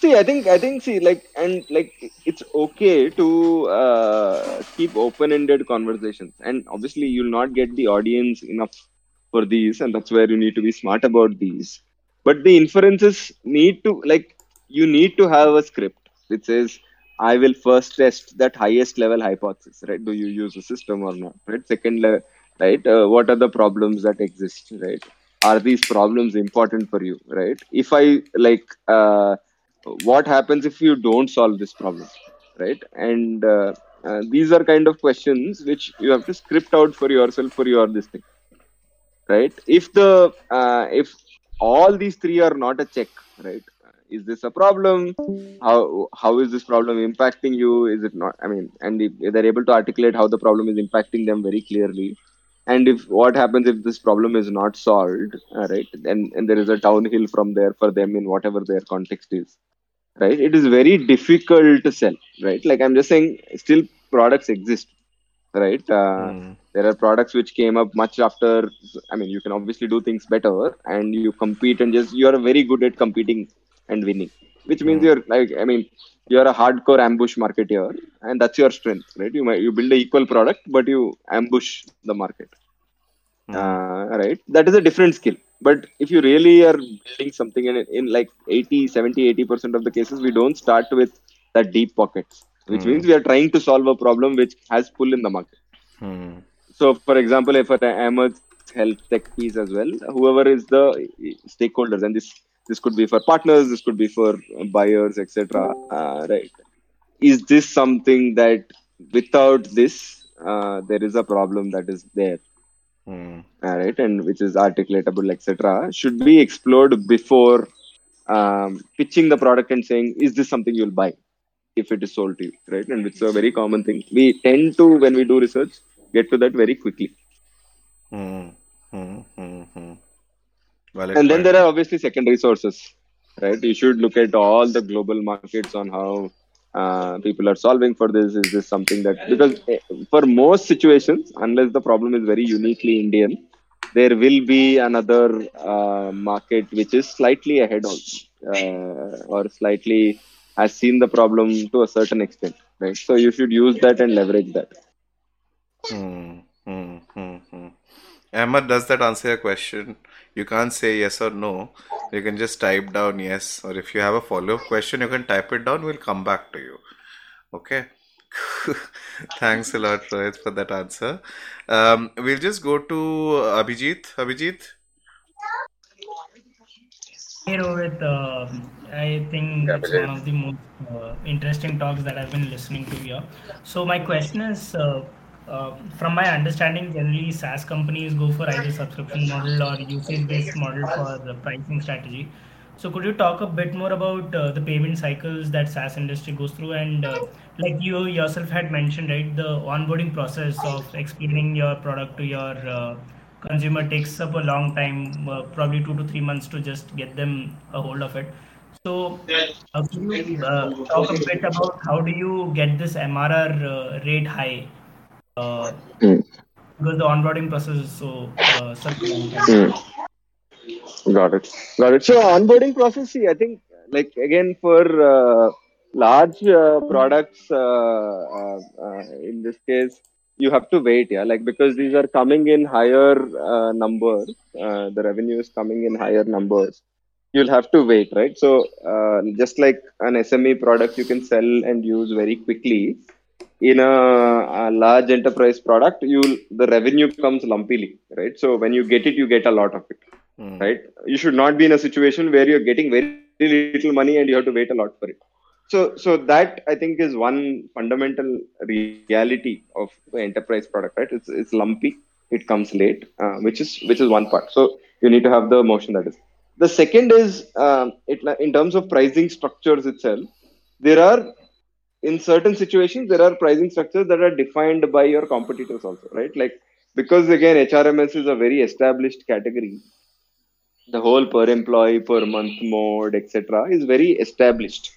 see i think i think see like and like it's okay to uh, keep open-ended conversations. And obviously you'll not get the audience enough for these and that's where you need to be smart about these. But the inferences need to like you need to have a script which says i will first test that highest level hypothesis right? Do you use a system or not right? Second level right? Uh, what are the problems that exist right? Are these problems important for you right? If i like uh, what happens if you don't solve this problem right? And uh, uh, these are kind of questions which you have to script out for yourself for your this thing right? If the uh, if all these three are not a check right? Is this a problem? How how is this problem impacting you? Is it not i mean and if they're able to articulate how the problem is impacting them very clearly. And if what happens if this problem is not solved uh, right? And, and there is a downhill from there for them in whatever their context is right? It is very difficult to sell right? Like i'm just saying still products exist right? Uh, Hmm. there are products which came up much after i mean you can obviously do things better and you compete and just you're very good at competing and winning which means Hmm. you're like i mean you're a hardcore ambush marketeer and that's your strength right? You might you build a equal product but you ambush the market. Hmm. uh, right? That is a different skill but if you really are building something in, in like 80 70 80 percent of the cases we don't start with that deep pockets which Hmm. means we are trying to solve a problem which has pull in the market Hmm. so for example if for Ahmed's health tech piece as well whoever is the stakeholders and this this could be for partners this could be for buyers etc uh, right is this something that without this uh, there is a problem that is there Hmm. uh, right and which is articulatable etc should be explored before um, pitching the product and saying is this something you'll buy if it is sold to you right and it's a very common thing we tend to when we do research get to that very quickly Hmm. Hmm. Hmm. Hmm. And then there are obviously secondary sources right you should look at all the global markets on how uh, people are solving for this is this something that because eh, for most situations unless the problem is very uniquely indian there will be another uh, market which is slightly ahead also uh, or slightly has seen the problem to a certain extent right so you should use that and leverage that Hmm. Hmm. Hmm. Hmm. Ahmad, does that answer your question? You can't say yes or no. You can just type down yes, or if you have a follow-up question, you can type it down. We'll come back to you. Okay. Thanks a lot, Rohit, for that answer. Um, we'll just go to Abhijit. Abhijit, Hey Rohit, uh, I think Yeah, it's one of the most uh, interesting talks that I've been listening to here. So my question is, uh, uh, from my understanding, generally SaaS companies go for either subscription model or usage-based model for the pricing strategy. So could you talk a bit more about uh, the payment cycles that SaaS industry goes through? And uh, like you yourself had mentioned, right, the onboarding process of explaining your product to your uh, consumer takes up a long time, uh, probably two to three months to just get them a hold of it. So, uh, can you uh, talk a bit about how do you get this MRR rate high? Uh, Hmm. because the onboarding process is so uh. Hmm. Got it. Got it. So onboarding process, see, I think like again for uh, large uh, products, uh, uh, uh, in this case, you have to wait, yeah, like because these are coming in higher uh, numbers, the revenue is coming in higher numbers. You'll have to wait, right? So just like an SME product, you can sell and use very quickly. In a, a large enterprise product, you the revenue comes lumpily, right? So when you get it, you get a lot of it Hmm. right? You should not be in a situation where you're getting very little money and you have to wait a lot for it. So, so that I think is one fundamental reality of the enterprise product, right? It's it's lumpy, it comes late, uh, which is which is one part. So you need to have the motion that is. The second is um, it in terms of pricing structures itself. There are in certain situations there are pricing structures that are defined by your competitors also, right? Like because again HRMS is a very established category the whole per employee per month mode etc is very established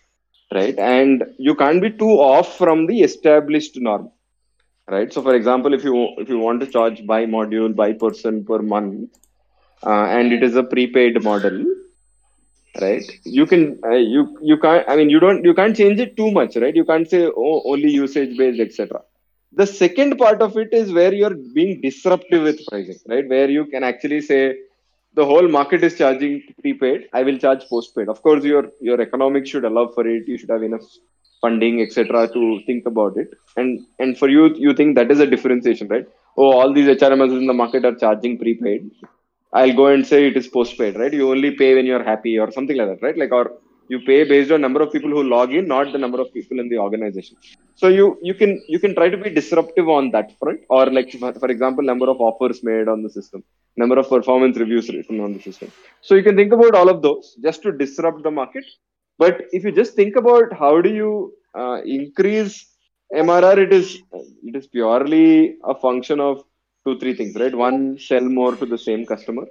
right and you can't be too off from the established norm right so for example if you if you want to charge by module by person per month uh, and it is a prepaid model right? You can uh, you you can't i mean you don't you can't change it too much right? You can't say oh only usage based etc the second part of it is where you're being disruptive with pricing right? Where you can actually say the whole market is charging prepaid i will charge postpaid. Of course your your economics should allow for it. You should have enough funding etc to think about it. And and for you you think that is a differentiation right? Oh all these hrms in the market are charging prepaid i'll go and say it is postpaid right? You only pay when you're happy or something like that right? Like or you pay based on number of people who log in not the number of people in the organization. So you you can you can try to be disruptive on that front or like for, example number of offers made on the system number of performance reviews written on the system. So you can think about all of those just to disrupt the market. But if you just think about how do you uh, increase mrr it is it is purely a function of two three things right one sell more to the same customer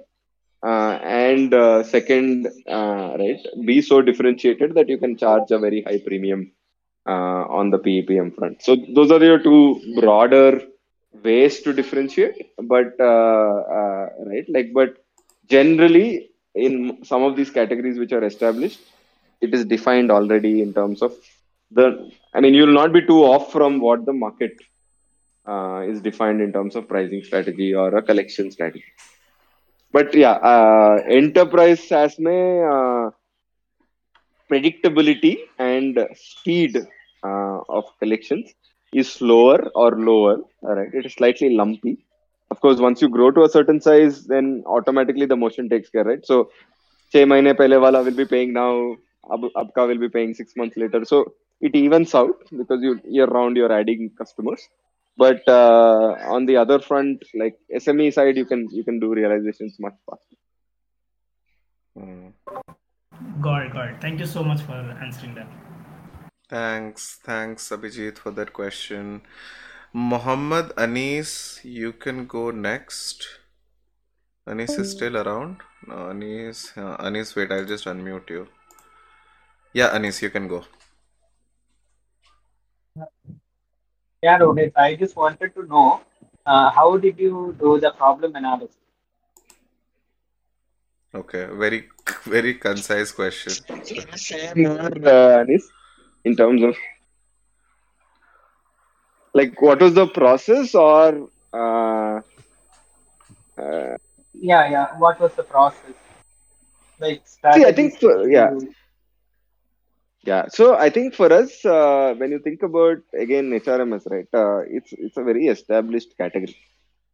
uh, and uh, second uh, right be so differentiated that you can charge a very high premium uh, on the PEPM front. So those are your two broader ways to differentiate. But uh, uh, right, like but generally in some of these categories which are established, it is defined already in terms of the. I mean, you will not be too off from what the market uh, is defined in terms of pricing strategy or a collection strategy. But yeah, uh, enterprise SaaS में uh, predictability and speed uh, of collections is slower or lower. All right, it is slightly lumpy. Of course, once you grow to a certain size, then automatically the motion takes care, right? So, छह महीने पहले वाला will be paying now, अब अब का will be paying six months later. So it evens out because you year round you're adding customers. But uh, on the other front, like SME side, you can you can do realizations much faster. Hmm. Got it, got it. Thank you so much for answering that. Thanks, thanks, Abhijit, for that question. Mohammed Anis, you can go next. Anis is still around? No, Anis, uh, Anis, wait, I'll just unmute you. Yeah, Anis, you can go. Yeah, Rohit, I just wanted to know uh, how did you do the problem analysis? Okay, very, very concise question. Share more, uh, in terms of like what was the process or uh, uh, yeah, yeah. What was the process? Like See, I think which for, yeah, you yeah. So I think for us, uh, when you think about again HRMS, right? Uh, it's it's a very established category.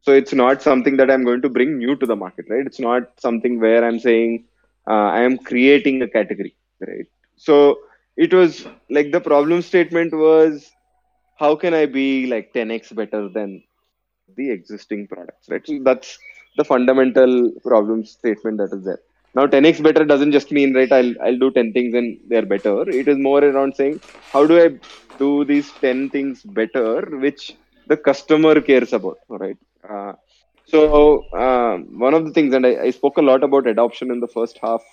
So it's not something that I'm going to bring new to the market, right? It's not something where I'm saying uh, I am creating a category, right? So it was like the problem statement was how can I be like 10x better than the existing products, right? So that's the fundamental problem statement that is there. Now, 10x better doesn't just mean right. I'll I'll do 10 things and they're better. It is more around saying how do I do these 10 things better, which the customer cares about, right? Uh, so um, one of the things, and I, I spoke a lot about adoption in the first half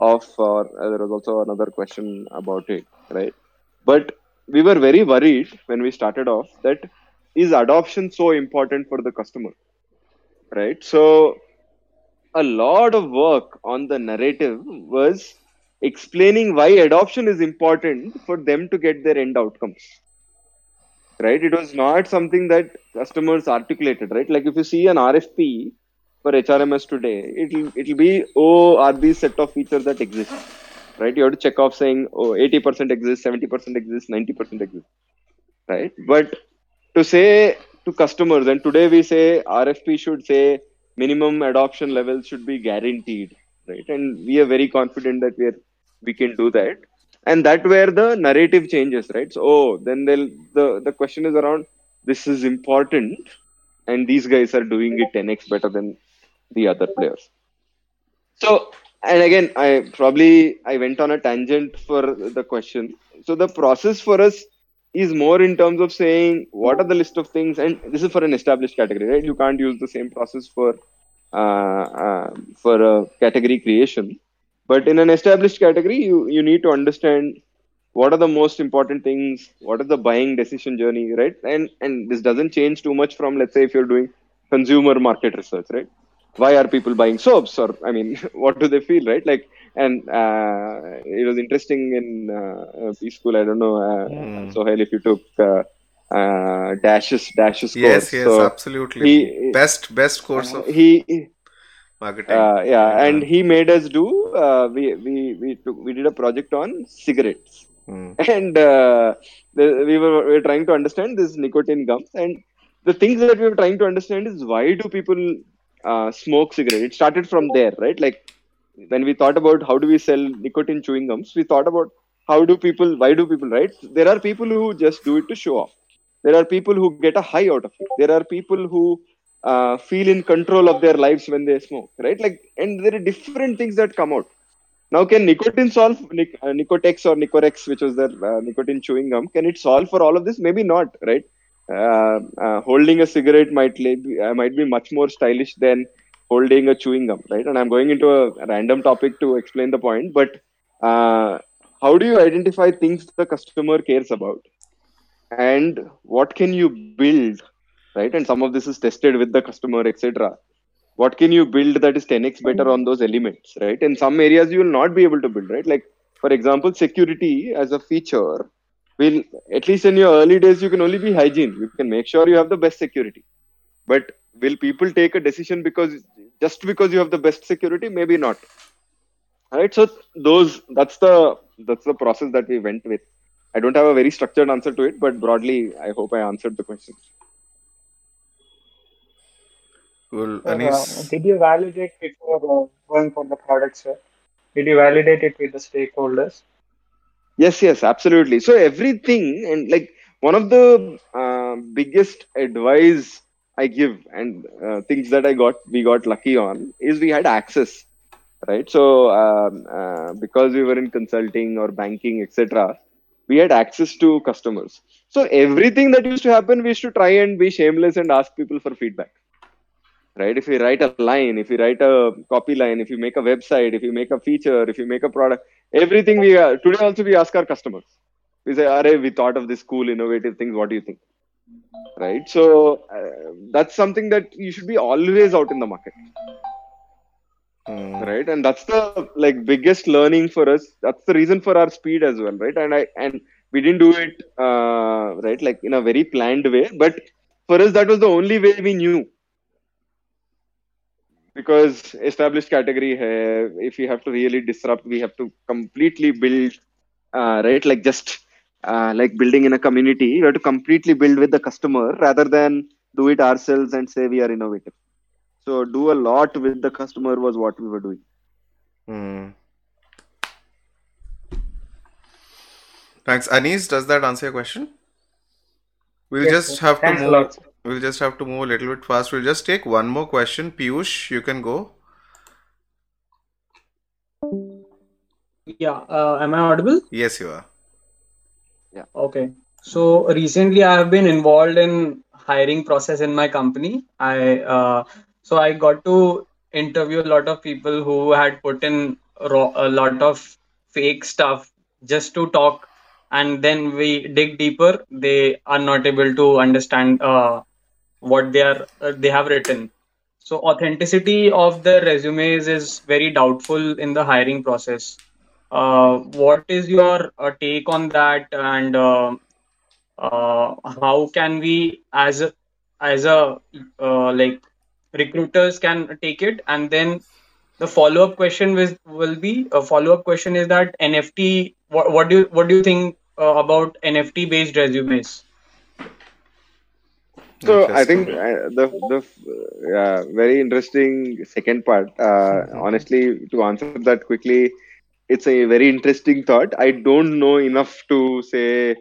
of, or uh, there was also another question about it, right? But we were very worried when we started off that is adoption so important for the customer right so a lot of work on the narrative was explaining why adoption is important for them to get their end outcomes. Right? It was not something that customers articulated right? Like if you see an rfp for hrms today it'll it'll be oh are these set of features that exist? Right? You have to check off saying oh 80% exists 70% exists 90% exists right? But to say to customers and today we say rfp should say minimum adoption levels should be guaranteed right? And we are very confident that we are we can do that. And that where the narrative changes right? So oh then they'll the the question is around this is important and these guys are doing it 10x better than the other players. So and again i probably i went on a tangent for the question. So the process for us is more in terms of saying what are the list of things and this is for an established category right? You can't use the same process for uh, uh, for a category creation. But in an established category you you need to understand what are the most important things what is the buying decision journey right? And and this doesn't change too much from let's say if you're doing consumer market research right why are people buying soaps or i mean what do they feel right like and uh, it was interesting in uh, B school i don't know uh, sohail if you took uh, uh, dashes dashes Yes, course yes, so absolutely. he- Best best course of he marketing. uh, yeah and he made us do uh, we we we took we did a project on cigarettes Hmm. and uh, the, we, were, we were trying to understand this nicotine gums and the things that we were trying to understand is why do people uh, smoke cigarette it started from there right like when we thought about how do we sell nicotine chewing gums we thought about how do people why do people right there are people who just do it to show off there are people who get a high out of it there are people who uh, feel in control of their lives when they smoke right like and there are different things that come out now, can nicotine solve nic- uh, Nicotex or Nicorex, which was the uh, nicotine chewing gum? Can it solve for all of this? Maybe not, right? Uh, uh, holding a cigarette might la- uh, might be much more stylish than holding a chewing gum, right? And I'm going into a random topic to explain the point, but how do you identify things the customer cares about, and what can you build, right? And some of this is tested with the customer, etc what can you build that is 10x better on those elements right in some areas you will not be able to build right like for example security as a feature will at least in your early days you can only be hygiene you can make sure you have the best security but will people take a decision because just because you have the best security maybe not right so those that's the that's the process that we went with i don't have a very structured answer to it but broadly i hope i answered the question Cool. Sir, uh, did you validate before uh, going for the product, sir? Did you validate it with the stakeholders? Yes, yes, absolutely. So everything and like one of the uh, biggest advice I give and uh, things that I got we got lucky on is we had access, right? So um, uh, because we were in consulting or banking, etc., we had access to customers. So everything that used to happen, we used to try and be shameless and ask people for feedback right? If you write a line if you write a copy line if you make a website if you make a feature if you make a product everything we uh, today also we ask our customers. We say are we thought of this cool innovative things what do you think? Right? So uh, that's something that you should be always out in the market. Hmm. right? And that's the like biggest learning for us. That's the reason for our speed as well right? And i and we didn't do it uh, right like in a very planned way. But for us that was the only way we knew because established category hai, if we have to really disrupt we have to completely build uh, right like just uh, like building in a community you have to completely build with the customer rather than do it ourselves and say we are innovative so do a lot with the customer was what we were doing Hmm. Thanks. Anis, does that answer your question? We'll Yes, just sir. have to Thanks a move. Lot. sir. We'll just have to move a little bit fast. We'll just take one more question. Piyush, you can go. Yeah, uh, am I audible? Yes, you are. Yeah. Okay. So recently I have been involved in hiring process in my company. I uh, so I got to interview a lot of people who had put in ro- a lot of fake stuff just to talk, and then we dig deeper. They are not able to understand uh, what they are uh, they have written. So authenticity of the resumes is very doubtful in the hiring process. Uh, what is your uh, take on that, and uh, uh, how can we, as a, as a uh, like recruiters, can take it? And then the follow up question will will be a follow up question is that NFT. What, what do you what do you think about NFT based resumes? So I think uh, the the uh, very interesting second part. Uh, honestly, to answer that quickly, it's a very interesting thought. I don't know enough to say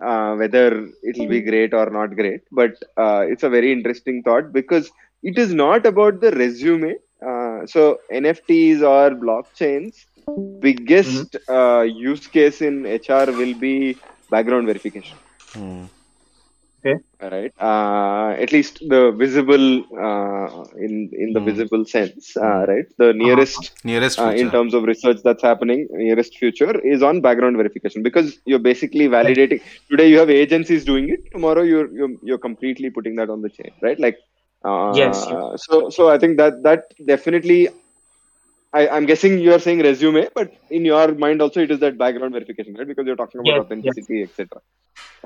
uh, whether it'll be great or not great, but uh, it's a very interesting thought because it is not about the resume. Uh, so NFTs or blockchains, biggest uh, use case in HR will be background verification Hmm. right. Uh, at least the visible uh, in in the Hmm. visible sense uh, right? The nearest Nearest uh, in terms of research that's happening nearest future is on background verification because you're basically validating. Today you have agencies doing it. Tomorrow you're you're, you're completely putting that on the chain right? Like uh, Yes, yes. so so i think that that definitely I, I'm guessing you are saying resume, but in your mind also it is that background verification, right? Because you're talking about Yes, yes. authenticity, etc.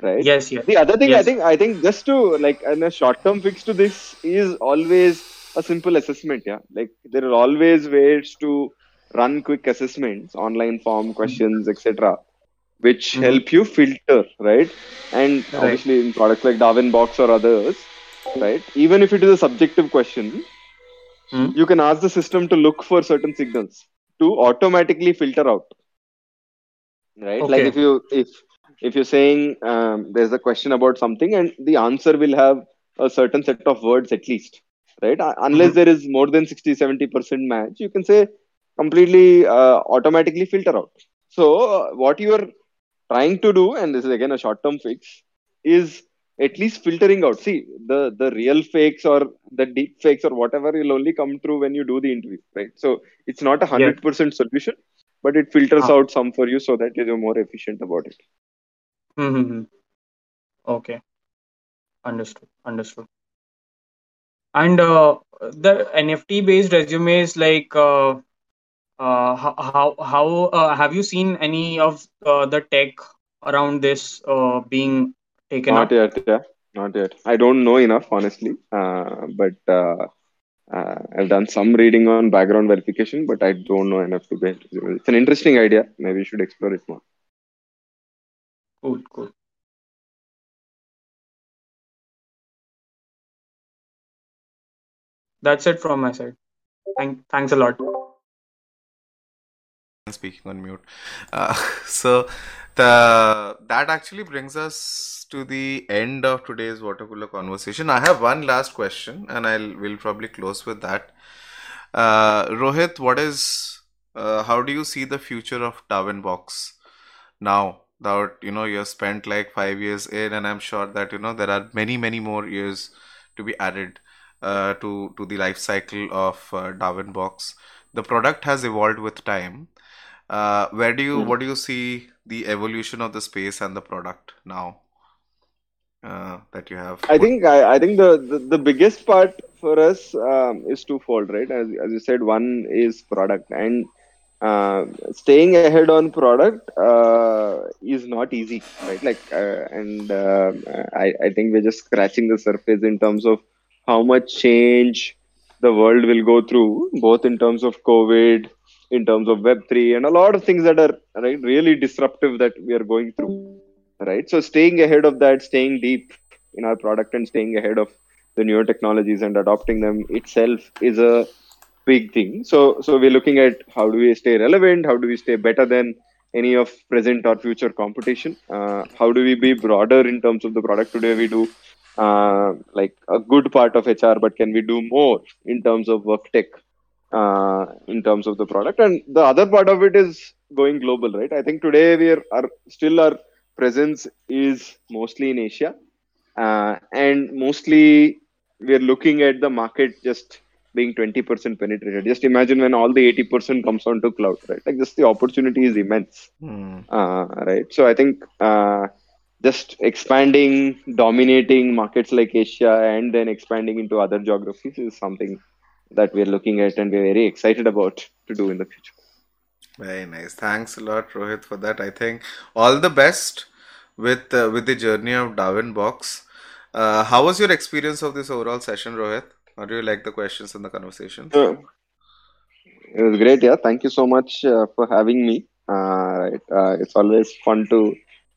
Right? Yes, yes. The other thing I think I think just to like and a short term fix to this is always a simple assessment. Yeah, like there are always ways to run quick assessments, online form questions, etc., which Mhm. help you filter, right? And Right. obviously in products like DarwinBox or others, right? Even if it is a subjective question, Hmm. you can ask the system to look for certain signals to automatically filter out. Right? Like if you if if you're saying um, there's a question about something and the answer will have a certain set of words at least right? Uh, unless Mhm. there is more than 60 70% match you can say completely uh, automatically filter out. So uh, what you are trying to do and this is again a short term fix is at least filtering out see the the real fakes or the deep fakes or whatever will only come through when you do the interview right so it's not a hundred percent solution but it filters Ah. out some for you so that you're more efficient about it Mm-hmm. Okay. Understood. Understood. And uh, the NFT based resumes, like uh, uh, how how, how uh, have you seen any of uh, the tech around this uh, being taken not up? yet yeah not yet i don't know enough honestly uh, but uh, uh, i've done some reading on background verification but i don't know enough to be it's an interesting idea maybe we should explore it more Cool, cool. That's it from my side. Thank, thanks a lot. Speaking on mute. Uh, so the that actually brings us to the end of today's water cooler conversation. I have one last question, and I'll will probably close with that. Uh, Rohit, what is uh, how do you see the future of DarwinBox now? That you know you have spent like five years in, and I'm sure that you know there are many many more years to be added uh, to to the life cycle of uh, DarwinBox. The product has evolved with time. Uh, where do you Hmm. what do you see the evolution of the space and the product now uh, that you have? I think I, I think the, the, the biggest part for us um, is twofold, right? As, as you said, one is product, and uh, staying ahead on product uh, is not easy, right? Like, uh, and uh, I I think we're just scratching the surface in terms of how much change the world will go through, both in terms of COVID, in terms of Web3, and a lot of things that are right really disruptive that we are going through. Right. So staying ahead of that, staying deep in our product and staying ahead of the newer technologies and adopting them itself is a big thing. So so we're looking at how do we stay relevant, how do we stay better than any of present or future competition. Uh, how do we be broader in terms of the product today? We do uh, like a good part of HR, but can we do more in terms of work tech, uh, in terms of the product? And the other part of it is going global, right? I think today we are, are still our presence is mostly in Asia, uh, and mostly we are looking at the market just being 20% penetrated. Just imagine when all the 80% comes onto cloud, right? Like just the opportunity is immense, Hmm. uh, right? So I think uh, just expanding, dominating markets like Asia, and then expanding into other geographies is something that we're looking at and we're very excited about to do in the future. Very nice. Thanks a lot, Rohit, for that. I think all the best with uh, with the journey of DarwinBox. Uh, how was your experience of this overall session, Rohit? How do you like the questions and the conversation? So, it was great, yeah. Thank you so much uh, for having me. Uh, right. uh, it's always fun to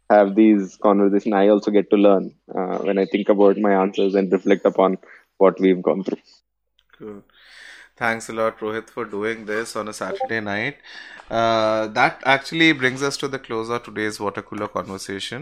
have these conversations. I also get to learn uh, when I think about my answers and reflect upon what we've gone through. Cool. Thanks a lot, Rohit, for doing this on a Saturday night. Uh, that actually brings us to the close of today's water cooler conversation.